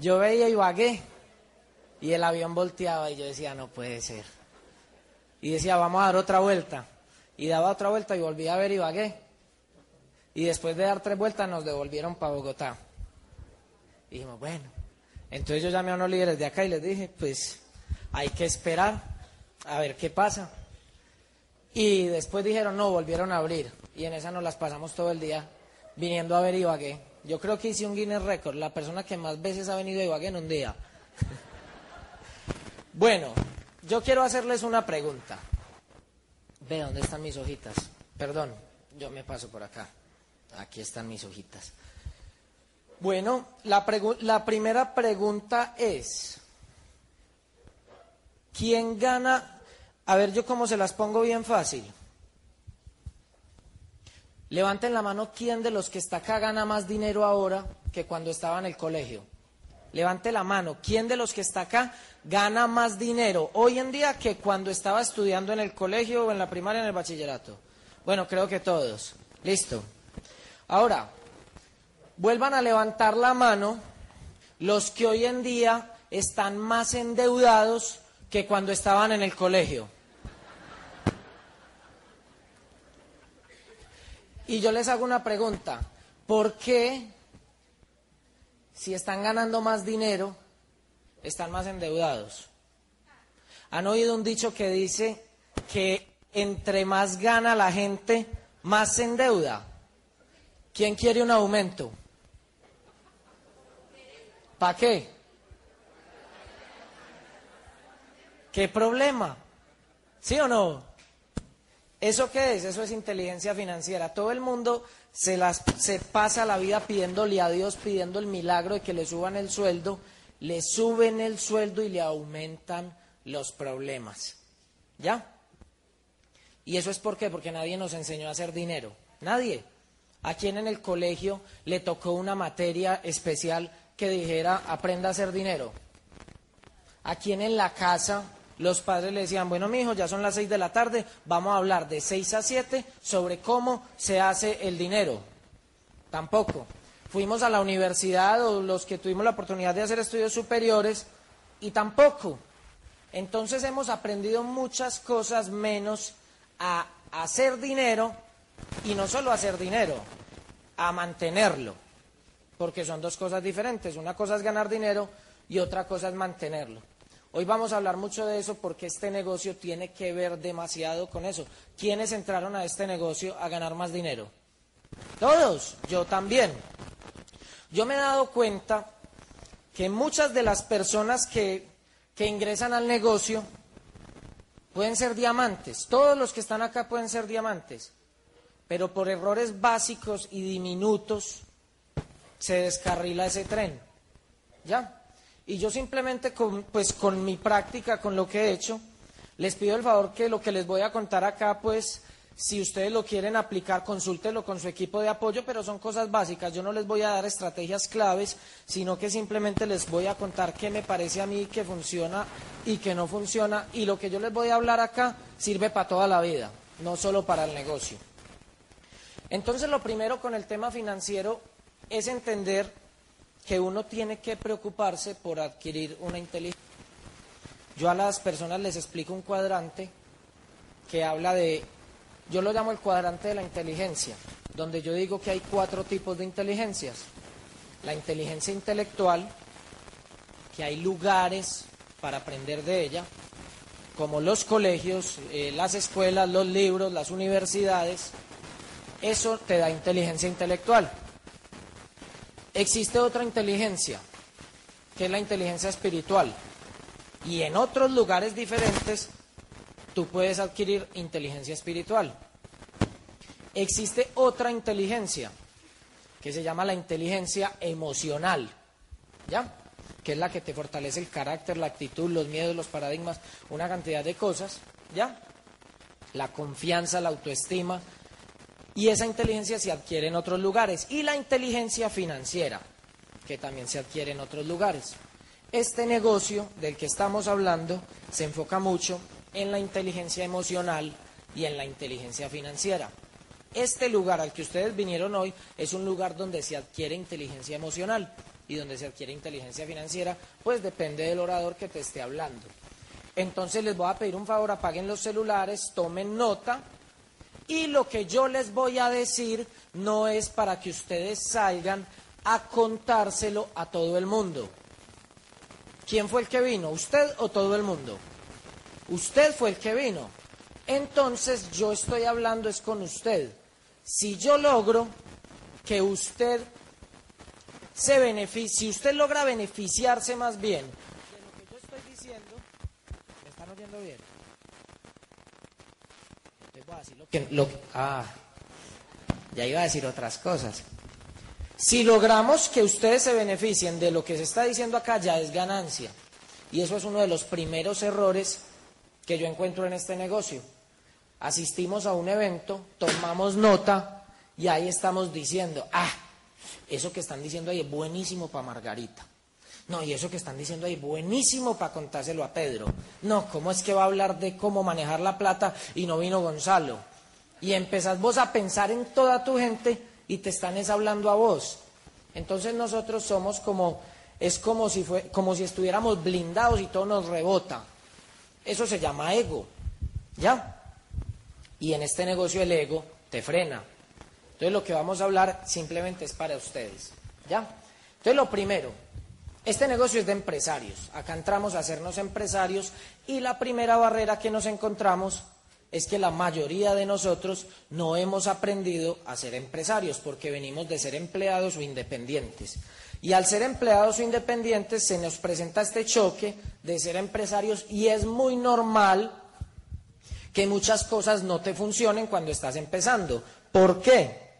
Yo veía Ibagué y el avión volteaba y yo decía, no puede ser. Y decía, vamos a dar otra vuelta. Y daba otra vuelta y volvía a ver Ibagué. Y después de dar tres vueltas nos devolvieron para Bogotá. Y dijimos, bueno. Entonces yo llamé a unos líderes de acá y les dije, pues hay que esperar a ver qué pasa. Y después dijeron, no, volvieron a abrir. Y en esa nos las pasamos todo el día viniendo a ver Ibagué. Yo creo que hice un Guinness Record, la persona que más veces ha venido a Ibagué en un día. bueno, yo quiero hacerles una pregunta. Ve, ¿dónde están mis hojitas? Perdón, yo me paso por acá. Aquí están mis hojitas. Bueno, la, la primera pregunta es, ¿quién gana? A ver, yo cómo se las pongo bien fácil. Levanten la mano, ¿quién de los que está acá gana más dinero ahora que cuando estaba en el colegio? Levante la mano, ¿quién de los que está acá gana más dinero hoy en día que cuando estaba estudiando en el colegio o en la primaria en el bachillerato? Bueno, creo que todos. Listo. Ahora, vuelvan a levantar la mano los que hoy en día están más endeudados que cuando estaban en el colegio. Y yo les hago una pregunta, ¿por qué si están ganando más dinero, están más endeudados? ¿Han oído un dicho que dice que entre más gana la gente, más se endeuda? ¿Quién quiere un aumento? ¿Para qué? ¿Qué problema? ¿Sí o no? ¿Eso qué es? Eso es inteligencia financiera. Todo el mundo se, las, se pasa la vida pidiéndole a Dios, pidiendo el milagro de que le suban el sueldo, le suben el sueldo y le aumentan los problemas. ¿Ya? ¿Y eso es? Porque nadie nos enseñó a hacer dinero. Nadie. ¿A quién en el colegio le tocó una materia especial que dijera aprenda a hacer dinero? ¿A quién en la casa los padres le decían, bueno, mi hijo, ya son las seis de la tarde, vamos a hablar de seis a siete sobre cómo se hace el dinero. Tampoco. Fuimos a la universidad o los que tuvimos la oportunidad de hacer estudios superiores y tampoco. Entonces hemos aprendido muchas cosas menos a hacer dinero y no solo hacer dinero, a mantenerlo. Porque son dos cosas diferentes. Una cosa es ganar dinero y otra cosa es mantenerlo. Hoy vamos a hablar mucho de eso porque este negocio tiene que ver demasiado con eso. ¿Quiénes entraron a este negocio a ganar más dinero? Todos, yo también. Yo me he dado cuenta que muchas de las personas que, que ingresan al negocio pueden ser diamantes. Todos los que están acá pueden ser diamantes. Pero por errores básicos y diminutos se descarrila ese tren. ¿Ya? Y yo simplemente, con, pues con mi práctica, con lo que he hecho, les pido el favor que lo que les voy a contar acá, pues si ustedes lo quieren aplicar, consúltelo con su equipo de apoyo, pero son cosas básicas. Yo no les voy a dar estrategias claves, sino que simplemente les voy a contar qué me parece a mí que funciona y que no funciona. Y lo que yo les voy a hablar acá sirve para toda la vida, no solo para el negocio. Entonces, lo primero con el tema financiero es entender que uno tiene que preocuparse por adquirir una inteligencia. Yo a las personas les explico un cuadrante que habla de, yo lo llamo el cuadrante de la inteligencia, donde yo digo que hay cuatro tipos de inteligencias. La inteligencia intelectual, que hay lugares para aprender de ella, como los colegios, eh, las escuelas, los libros, las universidades, eso te da inteligencia intelectual. Existe otra inteligencia, que es la inteligencia espiritual. Y en otros lugares diferentes tú puedes adquirir inteligencia espiritual. Existe otra inteligencia, que se llama la inteligencia emocional, ¿ya? Que es la que te fortalece el carácter, la actitud, los miedos, los paradigmas, una cantidad de cosas, ¿ya? La confianza, la autoestima, y esa inteligencia se adquiere en otros lugares. Y la inteligencia financiera, que también se adquiere en otros lugares. Este negocio del que estamos hablando se enfoca mucho en la inteligencia emocional y en la inteligencia financiera. Este lugar al que ustedes vinieron hoy es un lugar donde se adquiere inteligencia emocional y donde se adquiere inteligencia financiera, pues depende del orador que te esté hablando. Entonces les voy a pedir un favor, apaguen los celulares, tomen nota y lo que yo les voy a decir no es para que ustedes salgan a contárselo a todo el mundo. ¿Quién fue el que vino? ¿Usted o todo el mundo? Usted fue el que vino. Entonces yo estoy hablando es con usted. Si yo logro que usted se beneficie, si usted logra beneficiarse más bien de lo que yo estoy diciendo, ¿me están oyendo bien? Ah, ya iba a decir otras cosas. Si logramos que ustedes se beneficien de lo que se está diciendo acá, ya es ganancia. Y eso es uno de los primeros errores que yo encuentro en este negocio. Asistimos a un evento, tomamos nota y ahí estamos diciendo, ah, eso que están diciendo ahí es buenísimo para Margarita. No, y eso que están diciendo ahí, buenísimo para contárselo a Pedro. No, ¿cómo es que va a hablar de cómo manejar la plata y no vino Gonzalo? Y empezás vos a pensar en toda tu gente y te están hablando a vos. Entonces nosotros somos como, es como si, fue, como si estuviéramos blindados y todo nos rebota. Eso se llama ego. ¿Ya? Y en este negocio el ego te frena. Entonces lo que vamos a hablar simplemente es para ustedes. ¿Ya? Entonces lo primero, este negocio es de empresarios. Acá entramos a hacernos empresarios y la primera barrera que nos encontramos es que la mayoría de nosotros no hemos aprendido a ser empresarios porque venimos de ser empleados o independientes. Y al ser empleados o independientes se nos presenta este choque de ser empresarios y es muy normal que muchas cosas no te funcionen cuando estás empezando. ¿Por qué?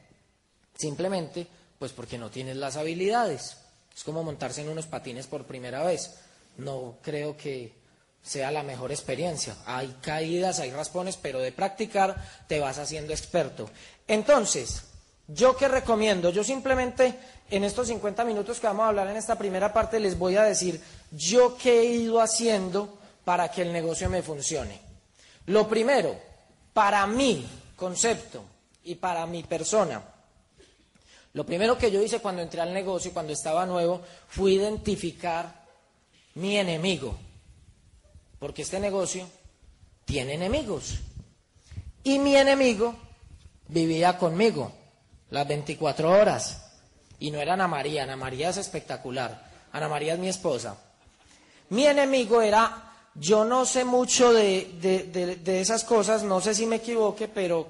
Simplemente, pues porque no tienes las habilidades. Es como montarse en unos patines por primera vez. No creo que sea la mejor experiencia. Hay caídas, hay raspones, pero de practicar te vas haciendo experto. Entonces, ¿yo qué recomiendo? Yo simplemente en estos 50 minutos que vamos a hablar en esta primera parte les voy a decir yo qué he ido haciendo para que el negocio me funcione. Lo primero, para mi concepto y para mi persona, lo primero que yo hice cuando entré al negocio, cuando estaba nuevo, fue identificar mi enemigo. Porque este negocio tiene enemigos. Y mi enemigo vivía conmigo las 24 horas. Y no era Ana María, Ana María es espectacular. Ana María es mi esposa. Mi enemigo era, yo no sé mucho de, de esas cosas, no sé si me equivoque, pero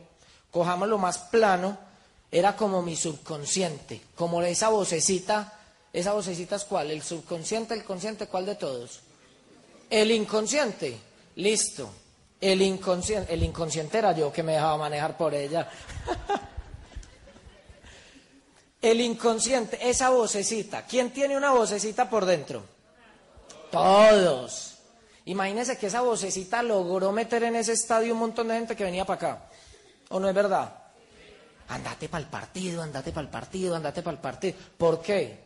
cojamos lo más plano era como mi subconsciente, como esa vocecita, esa vocecita es cuál, el subconsciente, el consciente, ¿cuál de todos? El inconsciente, listo. El inconsciente, el inconsciente era yo que me dejaba manejar por ella. el inconsciente, esa vocecita. ¿Quién tiene una vocecita por dentro? Todos. Imagínense que esa vocecita logró meter en ese estadio un montón de gente que venía para acá. ¿O no es verdad? Andate para el partido, andate para el partido, andate para el partido. ¿Por qué?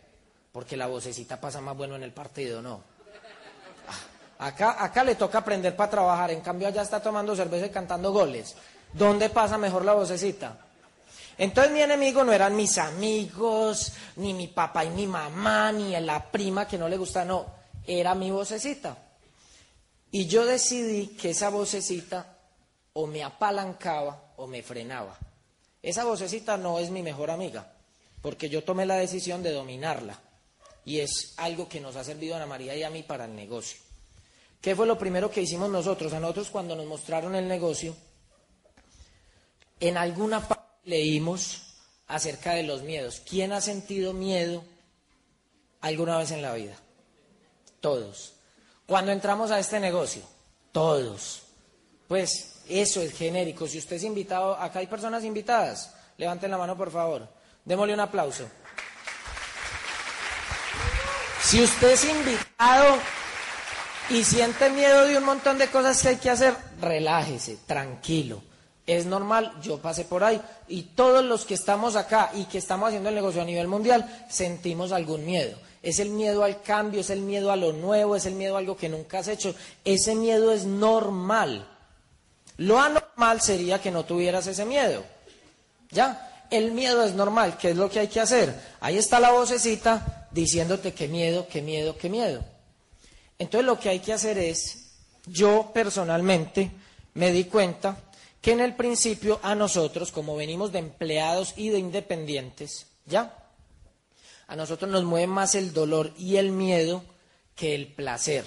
Porque la vocecita pasa más bueno en el partido, ¿no? Ah, acá, acá le toca aprender para trabajar, en cambio allá está tomando cerveza y cantando goles. ¿Dónde pasa mejor la vocecita? Entonces mi enemigo no eran mis amigos, ni mi papá y mi mamá, ni la prima que no le gusta, no, era mi vocecita. Y yo decidí que esa vocecita o me apalancaba o me frenaba. Esa vocecita no es mi mejor amiga, porque yo tomé la decisión de dominarla. Y es algo que nos ha servido a Ana María y a mí para el negocio. ¿Qué fue lo primero que hicimos nosotros? A nosotros cuando nos mostraron el negocio, en alguna parte leímos acerca de los miedos. ¿Quién ha sentido miedo alguna vez en la vida? Todos. Cuando entramos a este negocio, todos. Pues eso es genérico. Si usted es invitado, acá hay personas invitadas. Levanten la mano, por favor. Démosle un aplauso. Si usted es invitado y siente miedo de un montón de cosas que hay que hacer, relájese, tranquilo. Es normal, yo pasé por ahí y todos los que estamos acá y que estamos haciendo el negocio a nivel mundial sentimos algún miedo. Es el miedo al cambio, es el miedo a lo nuevo, es el miedo a algo que nunca has hecho. Ese miedo es normal. Lo anormal sería que no tuvieras ese miedo. ¿Ya? El miedo es normal. ¿Qué es lo que hay que hacer? Ahí está la vocecita. diciéndote qué miedo, qué miedo, qué miedo. Entonces lo que hay que hacer es, yo personalmente me di cuenta que en el principio a nosotros, como venimos de empleados y de independientes, ¿ya? A nosotros nos mueve más el dolor y el miedo que el placer.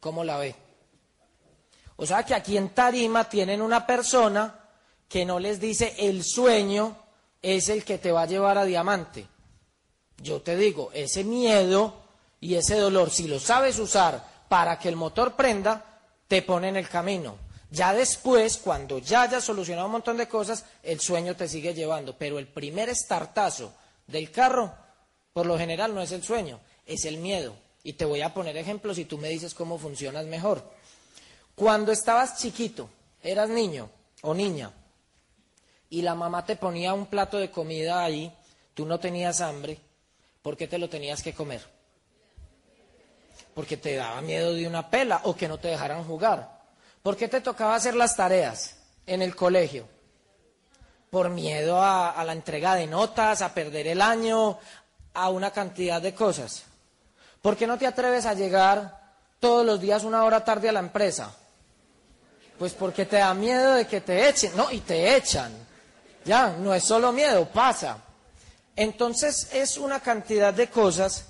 ¿Cómo la ve? O sea que aquí en Tarima tienen una persona que no les dice el sueño es el que te va a llevar a diamante. Yo te digo, ese miedo y ese dolor, si lo sabes usar para que el motor prenda, te pone en el camino. Ya después, cuando ya hayas solucionado un montón de cosas, el sueño te sigue llevando. Pero el primer estartazo del carro, por lo general, no es el sueño, es el miedo. Y te voy a poner ejemplos y tú me dices cómo funcionas mejor. Cuando estabas chiquito, eras niño o niña, y la mamá te ponía un plato de comida ahí, tú no tenías hambre, ¿por qué te lo tenías que comer? Porque te daba miedo de una pela o que no te dejaran jugar. ¿Por qué te tocaba hacer las tareas en el colegio? Por miedo a, la entrega de notas, a perder el año, a una cantidad de cosas. ¿Por qué no te atreves a llegar todos los días una hora tarde a la empresa? Pues porque te da miedo de que te echen, no, y te echan. Ya, no es solo miedo, pasa. Entonces es una cantidad de cosas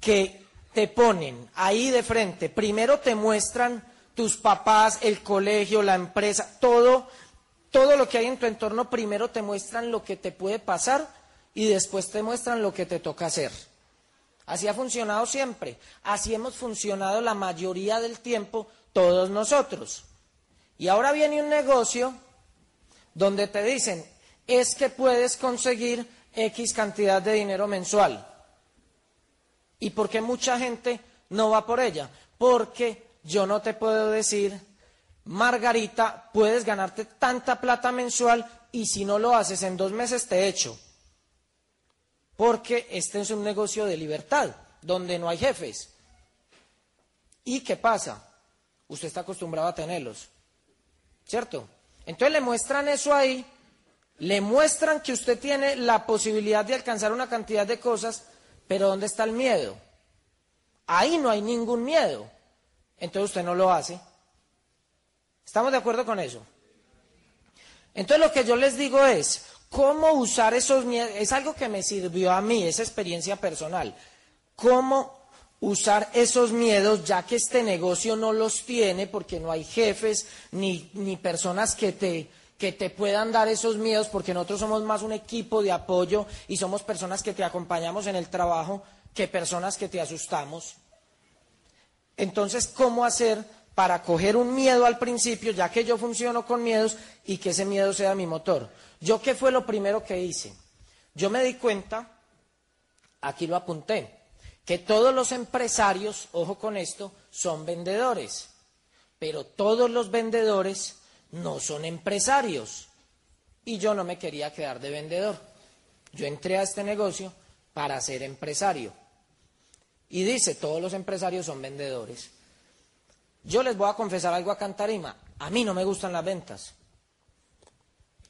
que te ponen ahí de frente. Primero te muestran tus papás, el colegio, la empresa, todo, todo lo que hay en tu entorno, primero te muestran lo que te puede pasar y después te muestran lo que te toca hacer. Así ha funcionado siempre. Así hemos funcionado la mayoría del tiempo todos nosotros. Y ahora viene un negocio donde te dicen, es que puedes conseguir X cantidad de dinero mensual. ¿Y por qué mucha gente no va por ella? Porque yo no te puedo decir, Margarita, puedes ganarte tanta plata mensual y si no lo haces en dos meses te echo porque este es un negocio de libertad, donde no hay jefes. ¿Y qué pasa? Usted está acostumbrado a tenerlos, ¿cierto? Entonces le muestran eso ahí, le muestran que usted tiene la posibilidad de alcanzar una cantidad de cosas, pero ¿dónde está el miedo? Ahí no hay ningún miedo. Entonces usted no lo hace. ¿Estamos de acuerdo con eso? Entonces lo que yo les digo es, ¿Cómo usar esos miedos? Es algo que me sirvió a mí, esa experiencia personal. ¿Cómo usar esos miedos ya que este negocio no los tiene porque no hay jefes ni, ni personas que te, que te puedan dar esos miedos porque nosotros somos más un equipo de apoyo y somos personas que te acompañamos en el trabajo que personas que te asustamos? Entonces, ¿cómo hacer para coger un miedo al principio, ya que yo funciono con miedos y que ese miedo sea mi motor? ¿Yo qué fue lo primero que hice? Yo me di cuenta, aquí lo apunté, que todos los empresarios, ojo con esto, son vendedores, pero todos los vendedores no son empresarios. Y yo no me quería quedar de vendedor. Yo entré a este negocio para ser empresario. Y dice, todos los empresarios son vendedores. Yo les voy a confesar algo a Cantarima. A mí no me gustan las ventas.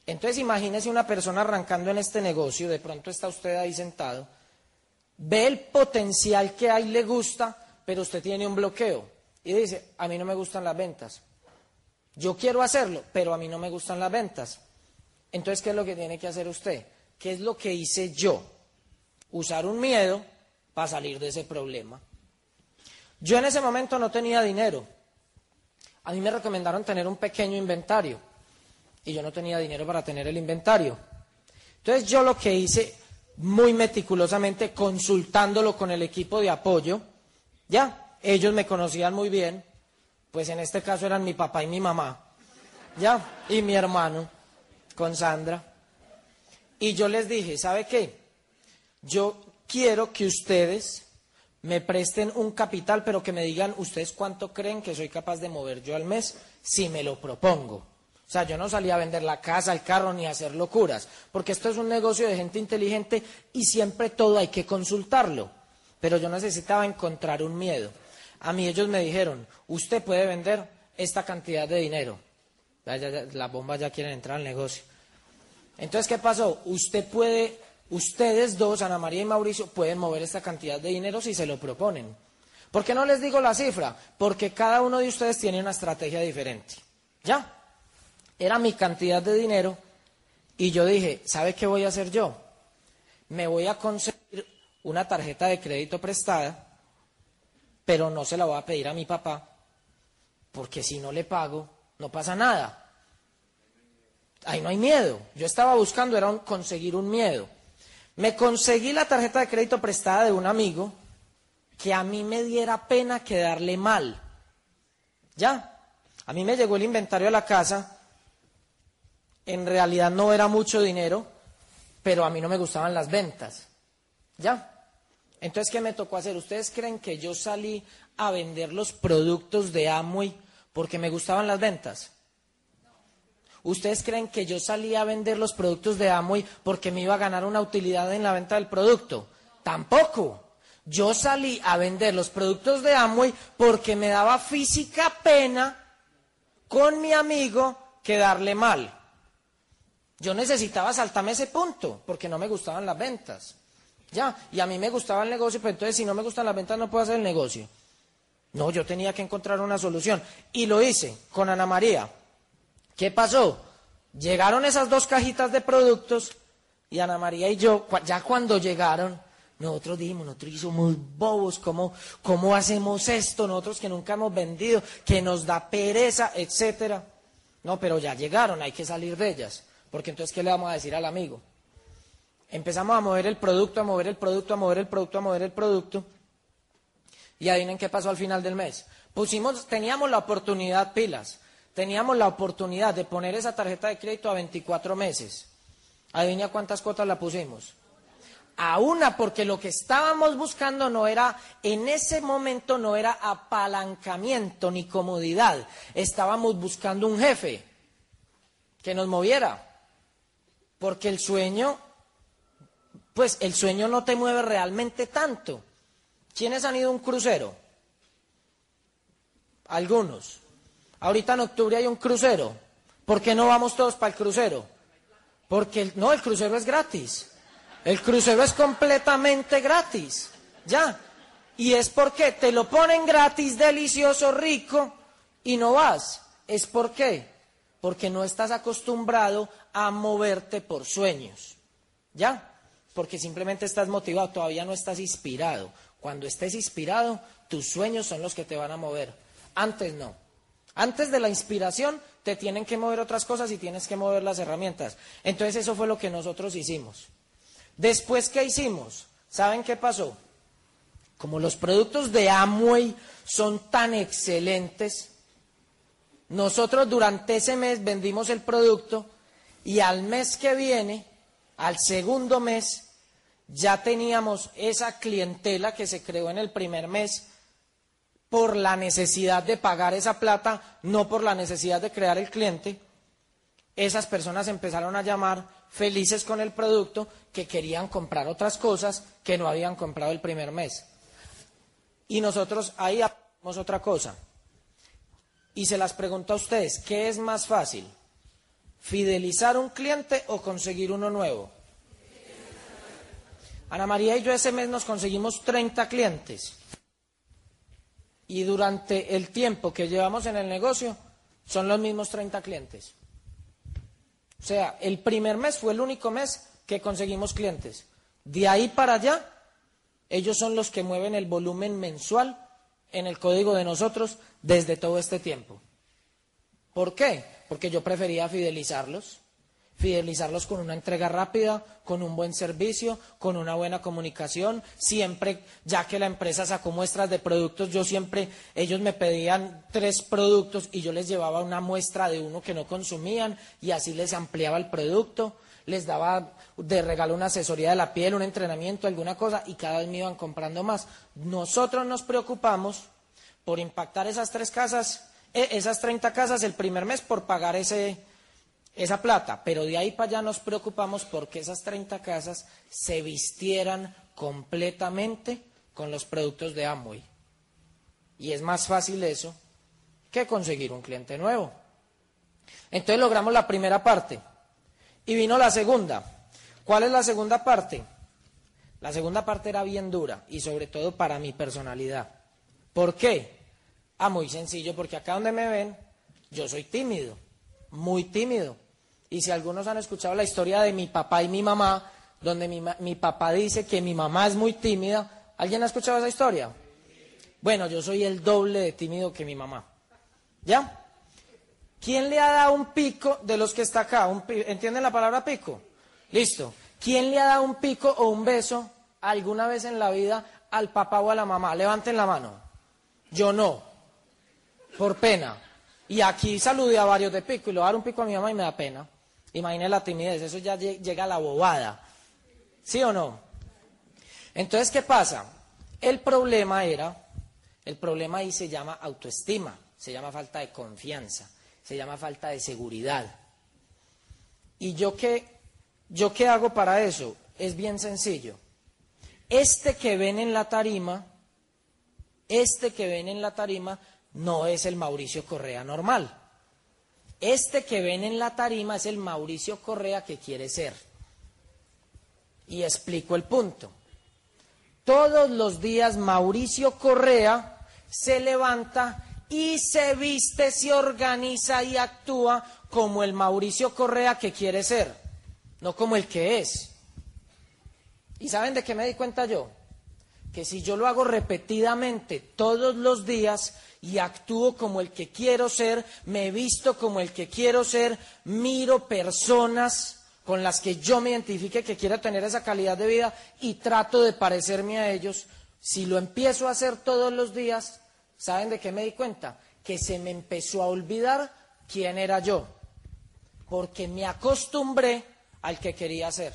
Entonces imagínese una persona arrancando en este negocio, de pronto está usted ahí sentado, ve el potencial que hay, le gusta, pero usted tiene un bloqueo y dice, a mí no me gustan las ventas. Yo quiero hacerlo, pero a mí no me gustan las ventas. Entonces, ¿qué es lo que tiene que hacer usted? ¿Qué es lo que hice yo? Usar un miedo para salir de ese problema. Yo en ese momento no tenía dinero. A mí me recomendaron tener un pequeño inventario y yo no tenía dinero para tener el inventario. Entonces yo lo que hice muy meticulosamente, consultándolo con el equipo de apoyo, ya, ellos me conocían muy bien, pues en este caso eran mi papá y mi mamá, ya, y mi hermano, con Sandra. Y yo les dije, ¿sabe qué? Yo quiero que ustedes me presten un capital, pero que me digan ustedes cuánto creen que soy capaz de mover yo al mes si me lo propongo. O sea, yo no salía a vender la casa, el carro, ni a hacer locuras, porque esto es un negocio de gente inteligente y siempre todo hay que consultarlo. Pero yo necesitaba encontrar un miedo. A mí ellos me dijeron, usted puede vender esta cantidad de dinero. las bombas ya quieren entrar al negocio. Entonces, ¿qué pasó? Usted puede ustedes dos, Ana María y Mauricio, pueden mover esta cantidad de dinero si se lo proponen. ¿Por qué no les digo la cifra? Porque cada uno de ustedes tiene una estrategia diferente. ¿Ya? Era mi cantidad de dinero y yo dije, ¿sabe qué voy a hacer yo? Me voy a conseguir una tarjeta de crédito prestada, pero no se la voy a pedir a mi papá, porque si no le pago, no pasa nada. Ahí no hay miedo. Yo estaba buscando, era conseguir un miedo. Me conseguí la tarjeta de crédito prestada de un amigo que a mí me diera pena quedarle mal. ¿Ya? A mí me llegó el inventario a la casa. En realidad no era mucho dinero, pero a mí no me gustaban las ventas. ¿Ya? Entonces, ¿qué me tocó hacer? ¿Ustedes creen que yo salí a vender los productos de Amway porque me gustaban las ventas? ¿Ustedes creen que yo salí a vender los productos de Amway porque me iba a ganar una utilidad en la venta del producto? Tampoco. Yo salí a vender los productos de Amway porque me daba física pena con mi amigo quedarle mal. Yo necesitaba saltarme ese punto porque no me gustaban las ventas. Ya, y a mí me gustaba el negocio, pero entonces si no me gustan las ventas no puedo hacer el negocio. No, yo tenía que encontrar una solución. Y lo hice con Ana María. ¿Qué pasó? Llegaron esas dos cajitas de productos y Ana María y yo, ya cuando llegaron, nosotros dijimos, nosotros somos bobos, ¿cómo, ¿cómo hacemos esto? Nosotros que nunca hemos vendido, que nos da pereza, etcétera. No, pero ya llegaron, hay que salir de ellas. Porque entonces, ¿qué le vamos a decir al amigo? Empezamos a mover el producto, a mover el producto, a mover el producto, a mover el producto. Y adivinen qué pasó al final del mes. Pusimos, teníamos la oportunidad, pilas, teníamos la oportunidad de poner esa tarjeta de crédito a 24 meses. Adivina cuántas cuotas la pusimos a una, porque lo que estábamos buscando no era, en ese momento no era apalancamiento ni comodidad, estábamos buscando un jefe que nos moviera, porque el sueño, pues el sueño no te mueve realmente tanto. ¿Quiénes han ido a un crucero? Algunos. Ahorita en octubre hay un crucero. ¿Por qué no vamos todos para el crucero? Porque no, el crucero es gratis. El crucero es completamente gratis. Ya. Y es porque te lo ponen gratis, delicioso, rico, y no vas. ¿Es por qué? Porque no estás acostumbrado a moverte por sueños. ¿Ya? Porque simplemente estás motivado, todavía no estás inspirado. Cuando estés inspirado, tus sueños son los que te van a mover. Antes no. Antes de la inspiración te tienen que mover otras cosas y tienes que mover las herramientas. Entonces eso fue lo que nosotros hicimos. Después, ¿qué hicimos? ¿Saben qué pasó? Como los productos de Amway son tan excelentes, nosotros durante ese mes vendimos el producto y al mes que viene, al segundo mes, ya teníamos esa clientela que se creó en el primer mes por la necesidad de pagar esa plata, no por la necesidad de crear el cliente. Esas personas empezaron a llamar felices con el producto que querían comprar otras cosas que no habían comprado el primer mes. Y nosotros ahí aprendimos otra cosa. Y se las pregunto a ustedes, ¿qué es más fácil? ¿Fidelizar un cliente o conseguir uno nuevo? Ana María y yo ese mes nos conseguimos 30 clientes. Y durante el tiempo que llevamos en el negocio, son los mismos 30 clientes. O sea, el primer mes fue el único mes que conseguimos clientes. De ahí para allá, ellos son los que mueven el volumen mensual en el código de nosotros desde todo este tiempo. ¿Por qué? Porque yo prefería fidelizarlos fidelizarlos con una entrega rápida, con un buen servicio, con una buena comunicación, siempre, ya que la empresa sacó muestras de productos, yo siempre, ellos me pedían tres productos y yo les llevaba una muestra de uno que no consumían y así les ampliaba el producto, les daba de regalo una asesoría de la piel, un entrenamiento, alguna cosa y cada vez me iban comprando más. Nosotros nos preocupamos por impactar esas tres casas, eh, esas 30 casas el primer mes por pagar ese esa plata, pero de ahí para allá nos preocupamos porque esas 30 casas se vistieran completamente con los productos de Amway. Y es más fácil eso que conseguir un cliente nuevo. Entonces logramos la primera parte y vino la segunda. ¿Cuál es la segunda parte? La segunda parte era bien dura y sobre todo para mi personalidad. ¿Por qué? Ah, muy sencillo, porque acá donde me ven, yo soy tímido, muy tímido. Y si algunos han escuchado la historia de mi papá y mi mamá, donde mi, mi papá dice que mi mamá es muy tímida, ¿alguien ha escuchado esa historia? Bueno, yo soy el doble de tímido que mi mamá. ¿Ya? ¿Quién le ha dado un pico de los que está acá? ¿Entienden la palabra pico? Listo. ¿Quién le ha dado un pico o un beso alguna vez en la vida al papá o a la mamá? Levanten la mano. Yo no. Por pena. Y aquí saludé a varios de pico y le voy dar un pico a mi mamá y me da pena. Imaginen la timidez, eso ya llega a la bobada. ¿Sí o no? Entonces, ¿qué pasa? El problema era, el problema ahí se llama autoestima, se llama falta de confianza, se llama falta de seguridad. ¿Y yo qué ¿Yo qué hago para eso? Es bien sencillo. Este que ven en la tarima, este que ven en la tarima no es el Mauricio Correa normal. Este que ven en la tarima es el Mauricio Correa que quiere ser. Y explico el punto. Todos los días Mauricio Correa se levanta y se viste, se organiza y actúa como el Mauricio Correa que quiere ser no como el que es. ¿Y saben de qué me di cuenta yo? Que si yo lo hago repetidamente todos los días y actúo como el que quiero ser, me visto como el que quiero ser, miro personas con las que yo me identifique que quiero tener esa calidad de vida y trato de parecerme a ellos, si lo empiezo a hacer todos los días, ¿saben de qué me di cuenta? Que se me empezó a olvidar quién era yo, porque me acostumbré al que quería ser.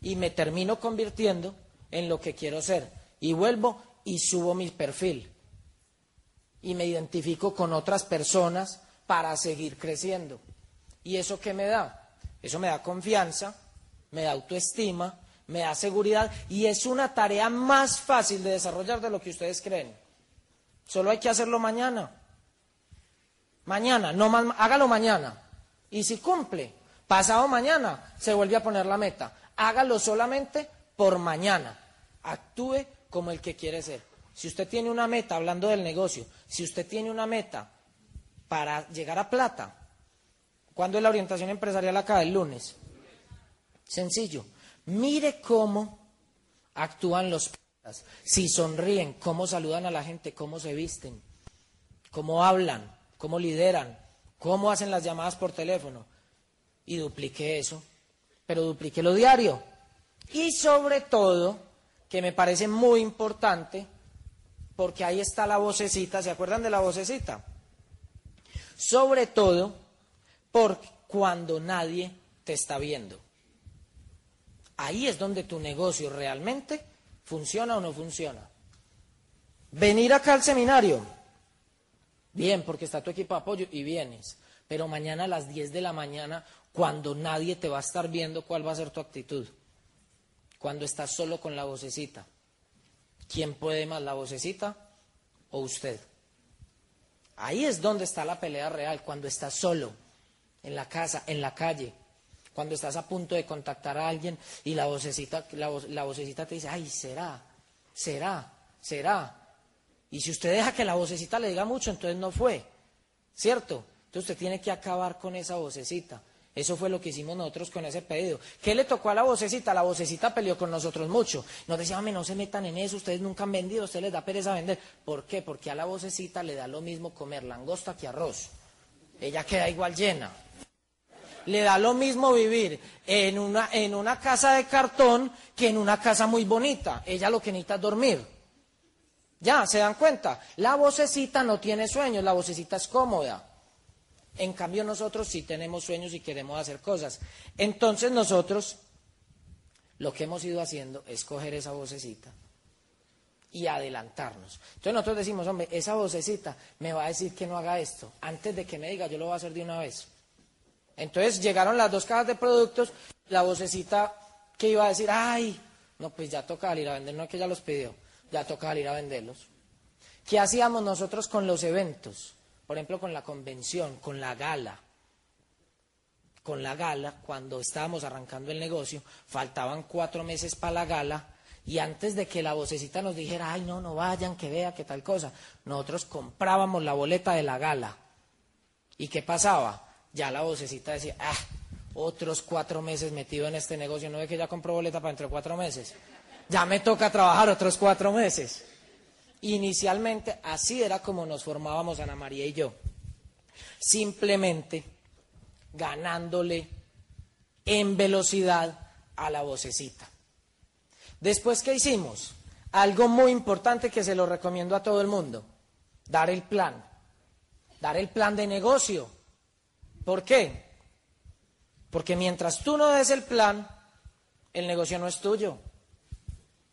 Y me termino convirtiendo en lo que quiero ser. Y vuelvo y subo mi perfil. Y me identifico con otras personas para seguir creciendo. ¿Y eso qué me da? Eso me da confianza, me da autoestima, me da seguridad y es una tarea más fácil de desarrollar de lo que ustedes creen. Solo hay que hacerlo mañana. Mañana, no más, hágalo mañana. Y si cumple, Pasado mañana se vuelve a poner la meta. Hágalo solamente por mañana. Actúe como el que quiere ser. Si usted tiene una meta, hablando del negocio, si usted tiene una meta para llegar a plata, ¿cuándo es la orientación empresarial acá? El lunes. Sencillo. Mire cómo actúan los si sonríen, cómo saludan a la gente, cómo se visten, cómo hablan, cómo lideran, cómo hacen las llamadas por teléfono y dupliqué eso, pero dupliqué lo diario. Y sobre todo, que me parece muy importante, porque ahí está la vocecita, ¿se acuerdan de la vocecita? Sobre todo, por cuando nadie te está viendo. Ahí es donde tu negocio realmente funciona o no funciona. Venir acá al seminario, bien, porque está tu equipo de apoyo y vienes, pero mañana a las 10 de la mañana cuando nadie te va a estar viendo, ¿cuál va a ser tu actitud? Cuando estás solo con la vocecita. ¿Quién puede más, la vocecita o usted? Ahí es donde está la pelea real, cuando estás solo, en la casa, en la calle, cuando estás a punto de contactar a alguien y la vocecita, la, la vocecita te dice, ay, será, será, será. Y si usted deja que la vocecita le diga mucho, entonces no fue, ¿cierto? Entonces usted tiene que acabar con esa vocecita. Eso fue lo que hicimos nosotros con ese pedido. ¿Qué le tocó a la vocecita? La vocecita peleó con nosotros mucho. Nos decía, no se metan en eso, ustedes nunca han vendido, ustedes les da pereza vender. ¿Por qué? Porque a la vocecita le da lo mismo comer langosta que arroz. Ella queda igual llena. Le da lo mismo vivir en una, en una casa de cartón que en una casa muy bonita. Ella lo que necesita es dormir. Ya, ¿se dan cuenta? La vocecita no tiene sueños, la vocecita es cómoda. En cambio nosotros sí tenemos sueños y queremos hacer cosas. Entonces nosotros lo que hemos ido haciendo es coger esa vocecita y adelantarnos. Entonces nosotros decimos, hombre, esa vocecita me va a decir que no haga esto. Antes de que me diga, yo lo voy a hacer de una vez. Entonces llegaron las dos cajas de productos, la vocecita que iba a decir, ay, no, pues ya toca salir a vender, no que ya los pidió, ya toca salir a venderlos. ¿Qué hacíamos nosotros con los eventos? por ejemplo, con la convención, con la gala. con la gala, cuando estábamos arrancando el negocio, faltaban cuatro meses para la gala, y antes de que la vocecita nos dijera, ay, no, no vayan, que vea, que tal cosa, nosotros comprábamos la boleta de la gala. ¿Y qué pasaba? Ya la vocecita decía, ah, otros cuatro meses metido en este negocio, no ve que ya compró boleta para entre cuatro meses. Ya me toca trabajar otros cuatro meses. Inicialmente así era como nos formábamos Ana María y yo. Simplemente ganándole en velocidad a la vocecita. Después, ¿qué hicimos? Algo muy importante que se lo recomiendo a todo el mundo, dar el plan, dar el plan de negocio. ¿Por qué? Porque mientras tú no des el plan, el negocio no es tuyo.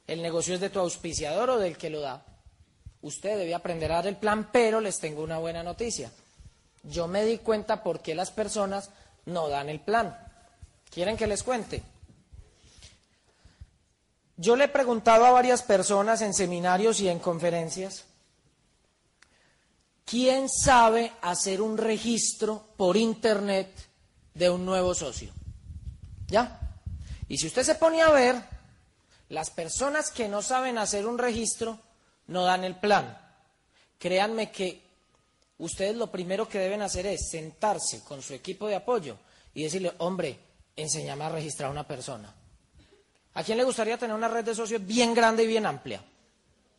El negocio es de tu auspiciador o del que lo da. Usted debe aprender a dar el plan, pero les tengo una buena noticia. Yo me di cuenta por qué las personas no dan el plan. ¿Quieren que les cuente? Yo le he preguntado a varias personas en seminarios y en conferencias, ¿quién sabe hacer un registro por Internet de un nuevo socio? ¿Ya? Y si usted se pone a ver, las personas que no saben hacer un registro no dan el plan. Créanme que ustedes lo primero que deben hacer es sentarse con su equipo de apoyo y decirle, hombre, enséñame a registrar a una persona. ¿A quién le gustaría tener una red de socios bien grande y bien amplia?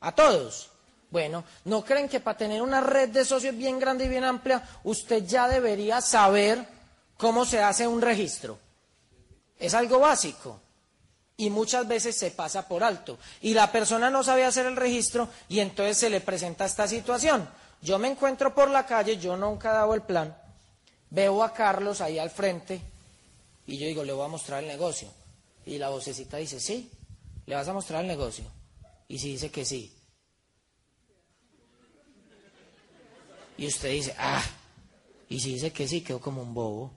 ¿A todos? Bueno, ¿no creen que para tener una red de socios bien grande y bien amplia, usted ya debería saber cómo se hace un registro? Es algo básico. Y muchas veces se pasa por alto. Y la persona no sabe hacer el registro y entonces se le presenta esta situación. Yo me encuentro por la calle, yo nunca he dado el plan, veo a Carlos ahí al frente y yo digo, le voy a mostrar el negocio. Y la vocecita dice, sí, le vas a mostrar el negocio. Y si dice que sí. Y usted dice, ah, y si dice que sí, quedó como un bobo,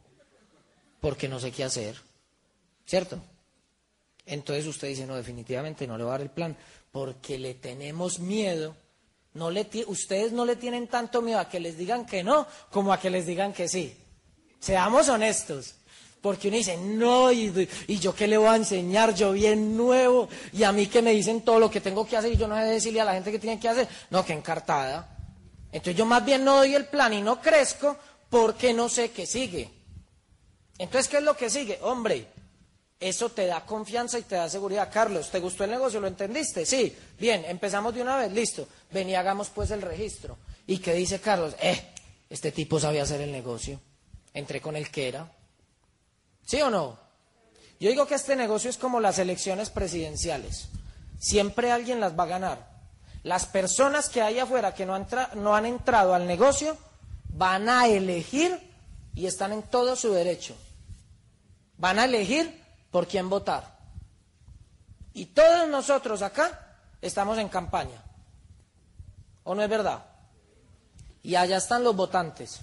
porque no sé qué hacer. ¿Cierto? Entonces usted dice, no, definitivamente no le va a dar el plan, porque le tenemos miedo. No le ustedes no le tienen tanto miedo a que les digan que no como a que les digan que sí. Seamos honestos. Porque uno dice, no, y, yo qué le voy a enseñar, yo bien nuevo, y a mí que me dicen todo lo que tengo que hacer y yo no sé decirle a la gente que tiene que hacer. No, que encartada. Entonces yo más bien no doy el plan y no crezco porque no sé qué sigue. Entonces, ¿qué es lo que sigue? Hombre, eso te da confianza y te da seguridad. Carlos, ¿te gustó el negocio? ¿Lo entendiste? Sí. Bien, empezamos de una vez, listo. Ven y hagamos pues el registro. ¿Y qué dice Carlos? Eh, este tipo sabía hacer el negocio. Entré con el que era. ¿Sí o no? Yo digo que este negocio es como las elecciones presidenciales. Siempre alguien las va a ganar. Las personas que hay afuera que no han, no han entrado al negocio van a elegir y están en todo su derecho. Van a elegir por quién votar. Y todos nosotros acá estamos en campaña. ¿O no es verdad? Y allá están los votantes.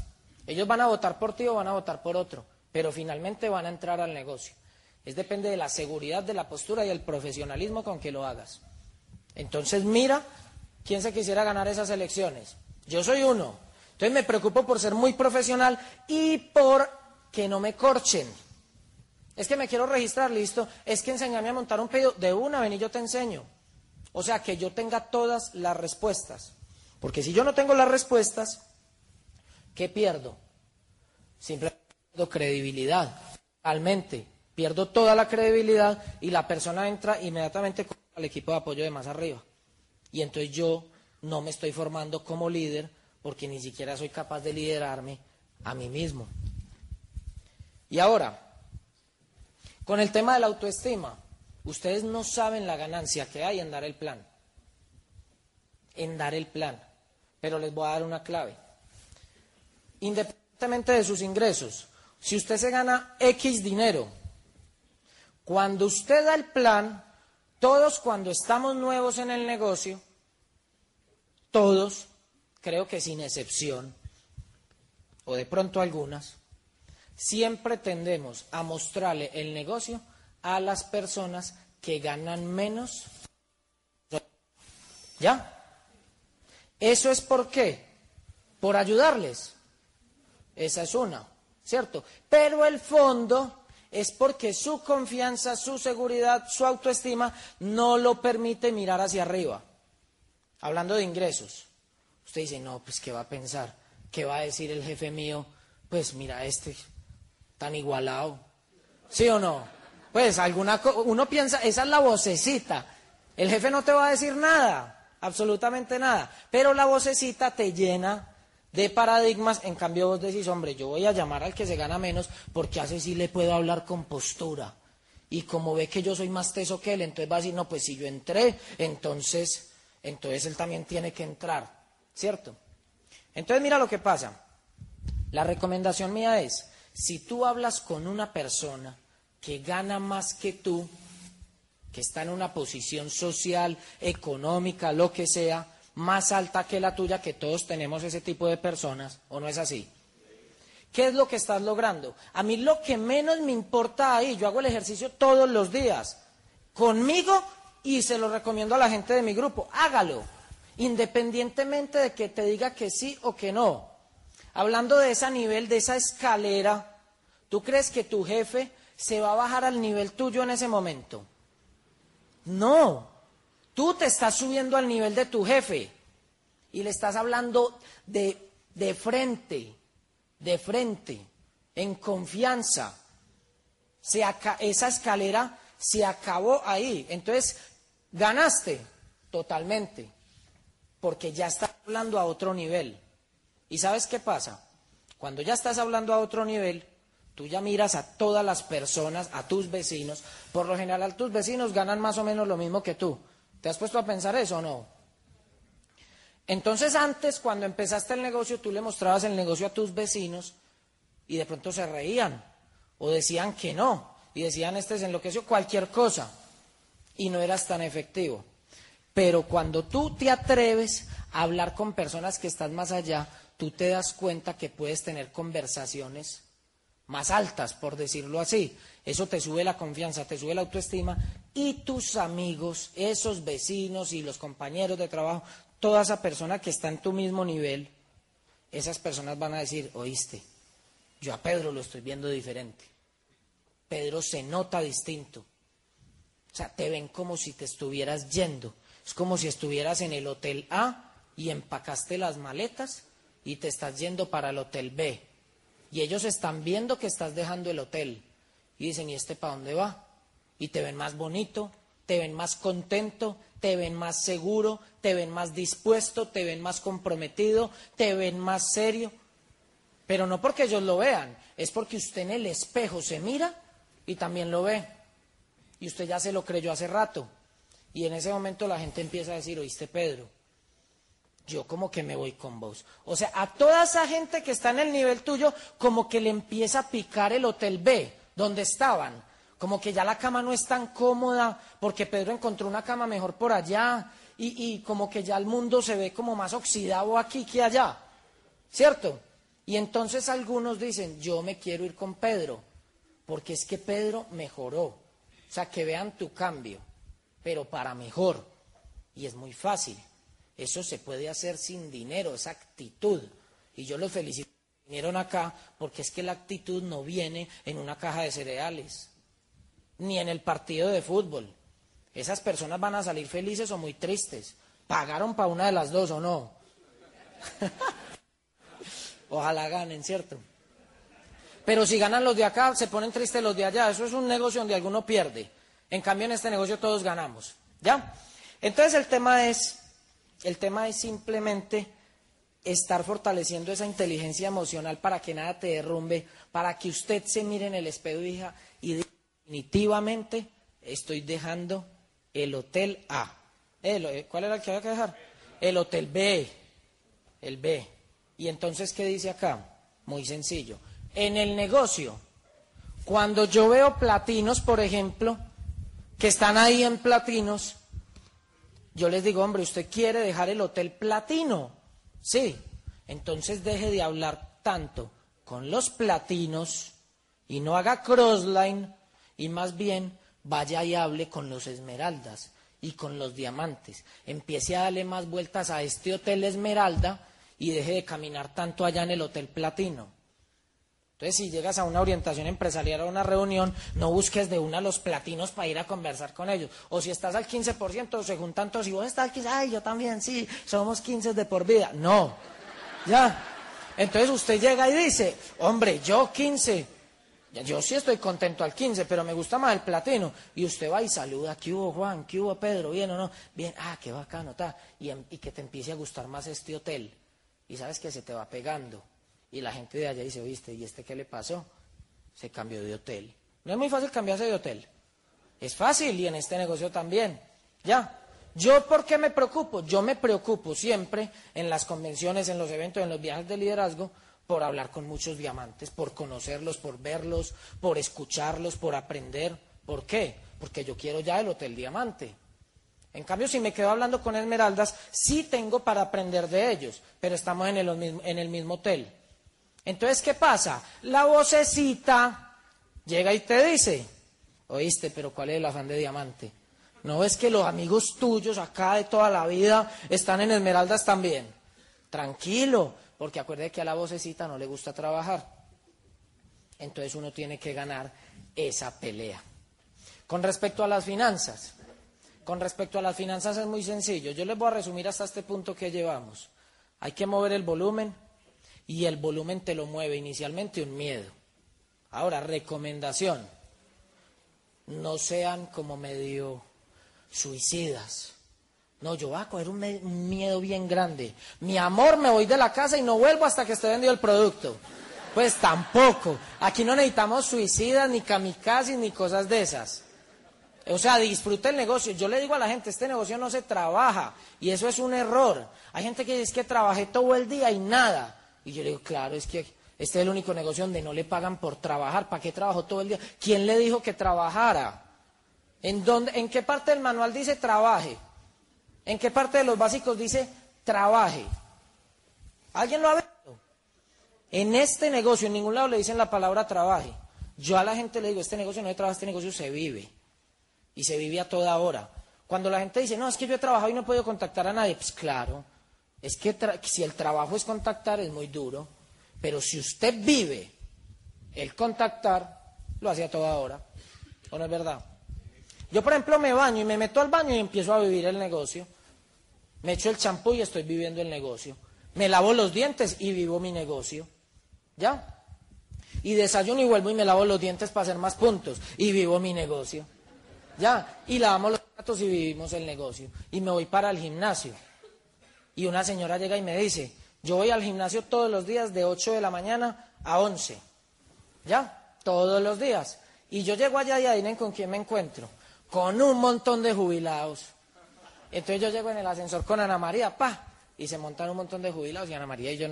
Ellos van a votar por ti o van a votar por otro pero finalmente van a entrar al negocio. Es depende de la seguridad, de la postura y el profesionalismo con que lo hagas. Entonces mira quién se quisiera ganar esas elecciones. Yo soy uno. Entonces me preocupo por ser muy profesional y por que no me corchen. Es que me quiero registrar, listo. Es que enséñame a montar un pedido. De una, ven y yo te enseño. O sea, que yo tenga todas las respuestas. Porque si yo no tengo las respuestas, ¿qué pierdo? Simplemente credibilidad, realmente. Pierdo toda la credibilidad y la persona entra inmediatamente al equipo de apoyo de más arriba. Y entonces yo no me estoy formando como líder porque ni siquiera soy capaz de liderarme a mí mismo. Y ahora, con el tema de la autoestima, ustedes no saben la ganancia que hay en dar el plan. En dar el plan. Pero les voy a dar una clave. Independientemente de sus ingresos, si usted se gana X dinero, cuando usted da el plan, todos cuando estamos nuevos en el negocio, todos, creo que sin excepción, o de pronto algunas, siempre tendemos a mostrarle el negocio a las personas que ganan menos. ¿Ya? ¿Eso es por qué? Por ayudarles. Esa es una. ¿cierto? Pero el fondo es porque su confianza, su seguridad, su autoestima no lo permite mirar hacia arriba. Hablando de ingresos, usted dice, no, pues ¿qué va a pensar? ¿Qué va a decir el jefe mío? Pues mira, este tan igualado. ¿Sí o no? Pues alguna uno piensa, esa es la vocecita. El jefe no te va a decir nada, absolutamente nada, pero la vocecita te llena de paradigmas, en cambio vos decís, hombre, yo voy a llamar al que se gana menos porque hace sí le puedo hablar con postura. Y como ve que yo soy más teso que él, entonces va a decir, no, pues si yo entré, entonces, entonces él también tiene que entrar, ¿cierto? Entonces mira lo que pasa. La recomendación mía es, si tú hablas con una persona que gana más que tú, que está en una posición social, económica, lo que sea, más alta que la tuya, que todos tenemos ese tipo de personas, ¿o no es así? ¿Qué es lo que estás logrando? A mí lo que menos me importa ahí, yo hago el ejercicio todos los días, conmigo y se lo recomiendo a la gente de mi grupo, hágalo, independientemente de que te diga que sí o que no. Hablando de ese nivel, de esa escalera, ¿tú crees que tu jefe se va a bajar al nivel tuyo en ese momento? No, tú te estás subiendo al nivel de tu jefe y le estás hablando de, de frente, de frente, en confianza. Esa escalera se acabó ahí. Entonces, ganaste totalmente, porque ya estás hablando a otro nivel. ¿Y sabes qué pasa? Cuando ya estás hablando a otro nivel, tú ya miras a todas las personas, a tus vecinos. Por lo general, tus vecinos ganan más o menos lo mismo que tú. ¿Te has puesto a pensar eso o no? Entonces antes, cuando empezaste el negocio, tú le mostrabas el negocio a tus vecinos y de pronto se reían o decían que no y decían este es enloqueció cualquier cosa y no eras tan efectivo. Pero cuando tú te atreves a hablar con personas que están más allá, tú te das cuenta que puedes tener conversaciones más altas, por decirlo así. Eso te sube la confianza, te sube la autoestima y tus amigos, esos vecinos y los compañeros de trabajo, toda esa persona que está en tu mismo nivel, esas personas van a decir, oíste, yo a Pedro lo estoy viendo diferente. Pedro se nota distinto. O sea, te ven como si te estuvieras yendo. Es como si estuvieras en el hotel A y empacaste las maletas y te estás yendo para el hotel B. Y ellos están viendo que estás dejando el hotel. Y dicen, ¿y este para dónde va? Y te ven más bonito, te ven más contento, te ven más seguro, te ven más dispuesto, te ven más comprometido, te ven más serio. Pero no porque ellos lo vean, es porque usted en el espejo se mira y también lo ve. Y usted ya se lo creyó hace rato. Y en ese momento la gente empieza a decir, oíste Pedro, yo como que me voy con vos. O sea, a toda esa gente que está en el nivel tuyo, como que le empieza a picar el hotel B, donde estaban. Como que ya la cama no es tan cómoda, porque Pedro encontró una cama mejor por allá, y, y como que ya el mundo se ve como más oxidado aquí que allá. ¿Cierto? Y entonces algunos dicen, yo me quiero ir con Pedro, porque es que Pedro mejoró. O sea, que vean tu cambio, pero para mejor. Y es muy fácil. Eso se puede hacer sin dinero, esa actitud. Y yo los felicito. Vinieron acá porque es que la actitud no viene en una caja de cereales, ni en el partido de fútbol. Esas personas van a salir felices o muy tristes. ¿Pagaron para una de las dos o no? Ojalá ganen, ¿cierto? Pero si ganan los de acá, se ponen tristes los de allá. Eso es un negocio donde alguno pierde. En cambio, en este negocio todos ganamos. ¿Ya? Entonces el tema es el tema es simplemente estar fortaleciendo esa inteligencia emocional para que nada te derrumbe, para que usted se mire en el espejo y diga, y definitivamente estoy dejando el hotel A. Eh, ¿Cuál era el que había que dejar? El hotel B. El B. Y entonces, ¿qué dice acá? Muy sencillo. En el negocio, cuando yo veo platinos, por ejemplo, que están ahí en platinos, yo les digo, hombre, usted quiere dejar el hotel platino. Sí, entonces deje de hablar tanto con los platinos y no haga crossline y más bien vaya y hable con los esmeraldas y con los diamantes. Empiece a darle más vueltas a este hotel esmeralda y deje de caminar tanto allá en el hotel platino. Entonces, si llegas a una orientación empresarial o a una reunión, no busques de una los platinos para ir a conversar con ellos. O si estás al 15%, se juntan todos y vos estás al 15%, ay, yo también, sí, somos 15 de por vida. No, ya. Entonces usted llega y dice, hombre, yo 15, yo sí estoy contento al 15, pero me gusta más el platino. Y usted va y saluda, ¿qué hubo Juan? ¿Qué hubo Pedro? ¿Bien o no? Bien, ah, qué bacano, está. Y, y que te empiece a gustar más este hotel. Y sabes que se te va pegando. Y la gente de allá dice, oíste, ¿y este qué le pasó? Se cambió de hotel. No es muy fácil cambiarse de hotel. Es fácil y en este negocio también. Ya. ¿Yo por qué me preocupo? Yo me preocupo siempre en las convenciones, en los eventos, en los viajes de liderazgo, por hablar con muchos diamantes, por conocerlos, por verlos, por escucharlos, por aprender. ¿Por qué? Porque yo quiero ya el Hotel Diamante. En cambio, si me quedo hablando con esmeraldas, sí tengo para aprender de ellos, pero estamos en el en el mismo hotel. Entonces, ¿qué pasa? La vocecita llega y te dice, oíste, pero ¿cuál es el afán de diamante? ¿No ves que los amigos tuyos acá de toda la vida están en Esmeraldas también? Tranquilo, porque acuerde que a la vocecita no le gusta trabajar. Entonces uno tiene que ganar esa pelea. Con respecto a las finanzas, con respecto a las finanzas es muy sencillo. Yo les voy a resumir hasta este punto que llevamos. Hay que mover el volumen, y el volumen te lo mueve inicialmente un miedo. Ahora, recomendación, no sean como medio suicidas. No, yo voy a coger un, miedo bien grande. Mi amor, me voy de la casa y no vuelvo hasta que esté vendido el producto. Pues tampoco. Aquí no necesitamos suicidas, ni kamikazes, ni cosas de esas. O sea, disfrute el negocio. Yo le digo a la gente, este negocio no se trabaja. Y eso es un error. Hay gente que dice que trabajé todo el día y nada. Y yo le digo, claro, es que este es el único negocio donde no le pagan por trabajar. ¿Para qué trabajó todo el día? ¿Quién le dijo que trabajara? ¿En, dónde, ¿En qué parte del manual dice trabaje? ¿En qué parte de los básicos dice trabaje? ¿Alguien lo ha visto? En este negocio, en ningún lado le dicen la palabra trabaje. Yo a la gente le digo, este negocio no es trabajo, este negocio se vive. Y se vive a toda hora. Cuando la gente dice, no, es que yo he trabajado y no he podido contactar a nadie, pues claro, es que si el trabajo es contactar es muy duro, pero si usted vive el contactar, lo hace a toda hora. ¿O no es verdad? Yo, por ejemplo, me baño y me meto al baño y empiezo a vivir el negocio. Me echo el champú y estoy viviendo el negocio. Me lavo los dientes y vivo mi negocio. ¿Ya? Y desayuno y vuelvo y me lavo los dientes para hacer más puntos y vivo mi negocio. ¿Ya? Y lavamos los platos y vivimos el negocio. Y me voy para el gimnasio y una señora llega y me dice, yo voy al gimnasio todos los días de 8 de la mañana a 11. ¿Ya? Todos los días. Y yo llego allá y adivinen con quién me encuentro. Con un montón de jubilados. Entonces yo llego en el ascensor con Ana María, pa, y se montan un montón de jubilados y Ana María y yo,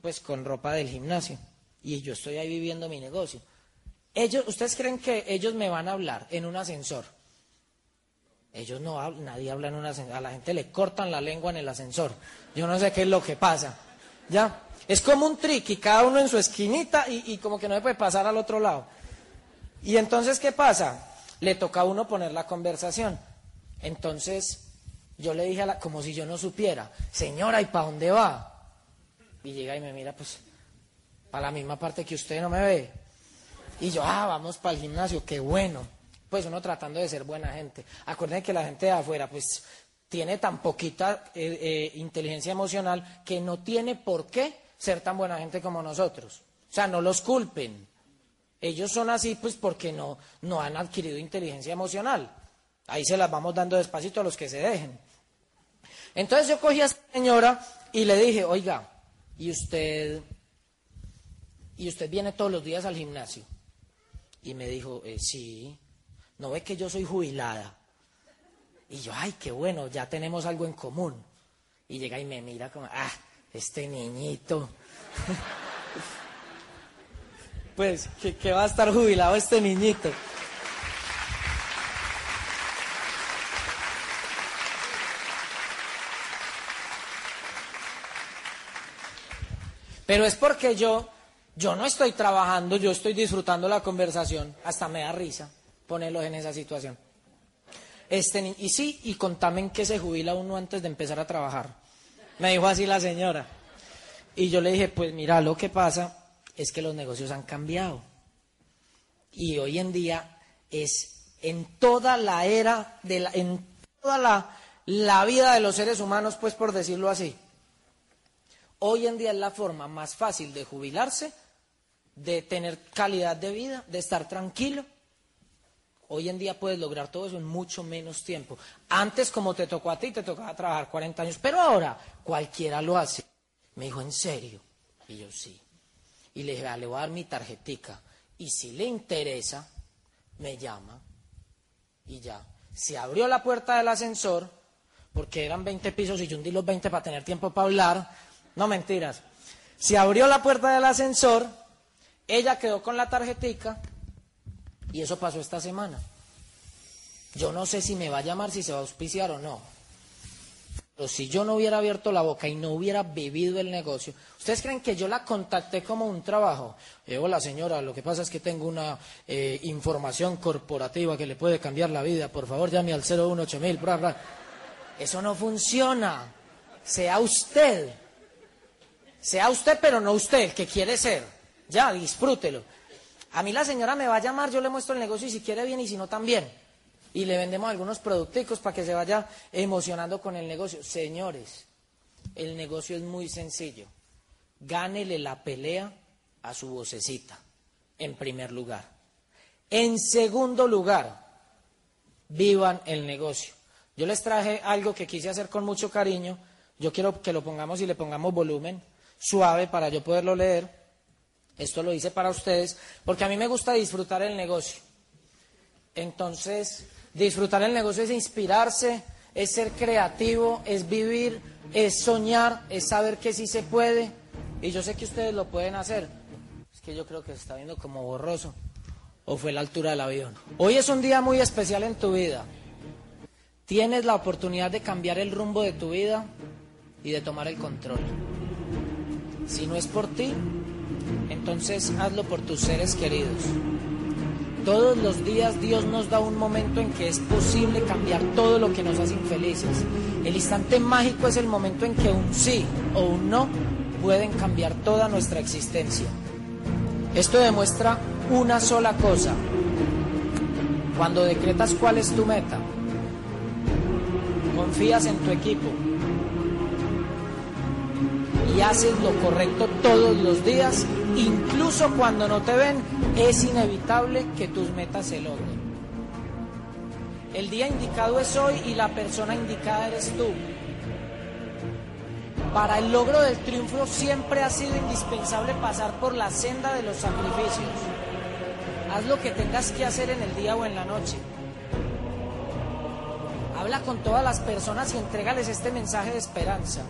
pues con ropa del gimnasio. Y yo estoy ahí viviendo mi negocio. Ellos, ¿ustedes creen que ellos me van a hablar en un ascensor? Ellos no hablan, nadie habla en un ascensor. A la gente le cortan la lengua en el ascensor. Yo no sé qué es lo que pasa. ¿Ya? Es como un trick y cada uno en su esquinita y, como que no se puede pasar al otro lado. Y entonces, ¿qué pasa? Le toca a uno poner la conversación. Entonces, yo le dije a la, como si yo no supiera, señora, ¿y para dónde va? Y llega y me mira, pues, para la misma parte que usted no me ve. Y yo, ah, vamos para el gimnasio, qué bueno pues uno tratando de ser buena gente. Acuérdense que la gente de afuera, pues, tiene tan poquita eh, eh, inteligencia emocional que no tiene por qué ser tan buena gente como nosotros. O sea, no los culpen. Ellos son así, pues, porque no, no han adquirido inteligencia emocional. Ahí se las vamos dando despacito a los que se dejen. Entonces yo cogí a esta señora y le dije, oiga, ¿y usted, ¿y usted viene todos los días al gimnasio? Y me dijo, eh, sí no ve que yo soy jubilada. Y yo, ay, qué bueno, ya tenemos algo en común. Y llega y me mira como, ah, este niñito. pues, ¿qué va a estar jubilado este niñito. Pero es porque yo, yo no estoy trabajando, yo estoy disfrutando la conversación, hasta me da risa ponerlos en esa situación. Este, y sí, y contame en qué se jubila uno antes de empezar a trabajar. Me dijo así la señora. Y yo le dije, pues mira, lo que pasa es que los negocios han cambiado. Y hoy en día es en toda la era, de la, en toda la, la vida de los seres humanos, pues por decirlo así. Hoy en día es la forma más fácil de jubilarse, de tener calidad de vida, de estar tranquilo. Hoy en día puedes lograr todo eso en mucho menos tiempo. Antes, como te tocó a ti, te tocaba trabajar 40 años, pero ahora cualquiera lo hace. Me dijo, ¿en serio? Y yo sí. Y le dije, le voy a dar mi tarjetica. Y si le interesa, me llama. Y ya. Se abrió la puerta del ascensor, porque eran 20 pisos y yo hundí los 20 para tener tiempo para hablar. No mentiras. Se abrió la puerta del ascensor, ella quedó con la tarjetica y eso pasó esta semana. Yo no sé si me va a llamar, si se va a auspiciar o no. Pero si yo no hubiera abierto la boca y no hubiera vivido el negocio, ¿ustedes creen que yo la contacté como un trabajo? Eh, hola señora, lo que pasa es que tengo una eh, información corporativa que le puede cambiar la vida. Por favor, llame al 018000. Bla, bla. Eso no funciona. Sea usted. Sea usted, pero no usted, el que quiere ser. Ya, disfrútelo. A mí la señora me va a llamar, yo le muestro el negocio y si quiere bien y si no también y le vendemos algunos producticos para que se vaya emocionando con el negocio. Señores, el negocio es muy sencillo. Gánele la pelea a su vocecita, en primer lugar. En segundo lugar, vivan el negocio. Yo les traje algo que quise hacer con mucho cariño. Yo quiero que lo pongamos y le pongamos volumen suave para yo poderlo leer. Esto lo hice para ustedes porque a mí me gusta disfrutar el negocio. Entonces, Disfrutar el negocio es inspirarse, es ser creativo, es vivir, es soñar, es saber que sí se puede. Y yo sé que ustedes lo pueden hacer. Es que yo creo que se está viendo como borroso. O fue la altura del avión. Hoy es un día muy especial en tu vida. Tienes la oportunidad de cambiar el rumbo de tu vida y de tomar el control. Si no es por ti, entonces hazlo por tus seres queridos. Todos los días Dios nos da un momento en que es posible cambiar todo lo que nos hace infelices. El instante mágico es el momento en que un sí o un no pueden cambiar toda nuestra existencia. Esto demuestra una sola cosa. Cuando decretas cuál es tu meta, confías en tu equipo haces lo correcto todos los días, incluso cuando no te ven, es inevitable que tus metas se logren. El día indicado es hoy y la persona indicada eres tú. Para el logro del triunfo siempre ha sido indispensable pasar por la senda de los sacrificios. Haz lo que tengas que hacer en el día o en la noche. Habla con todas las personas y entrégales este mensaje de esperanza.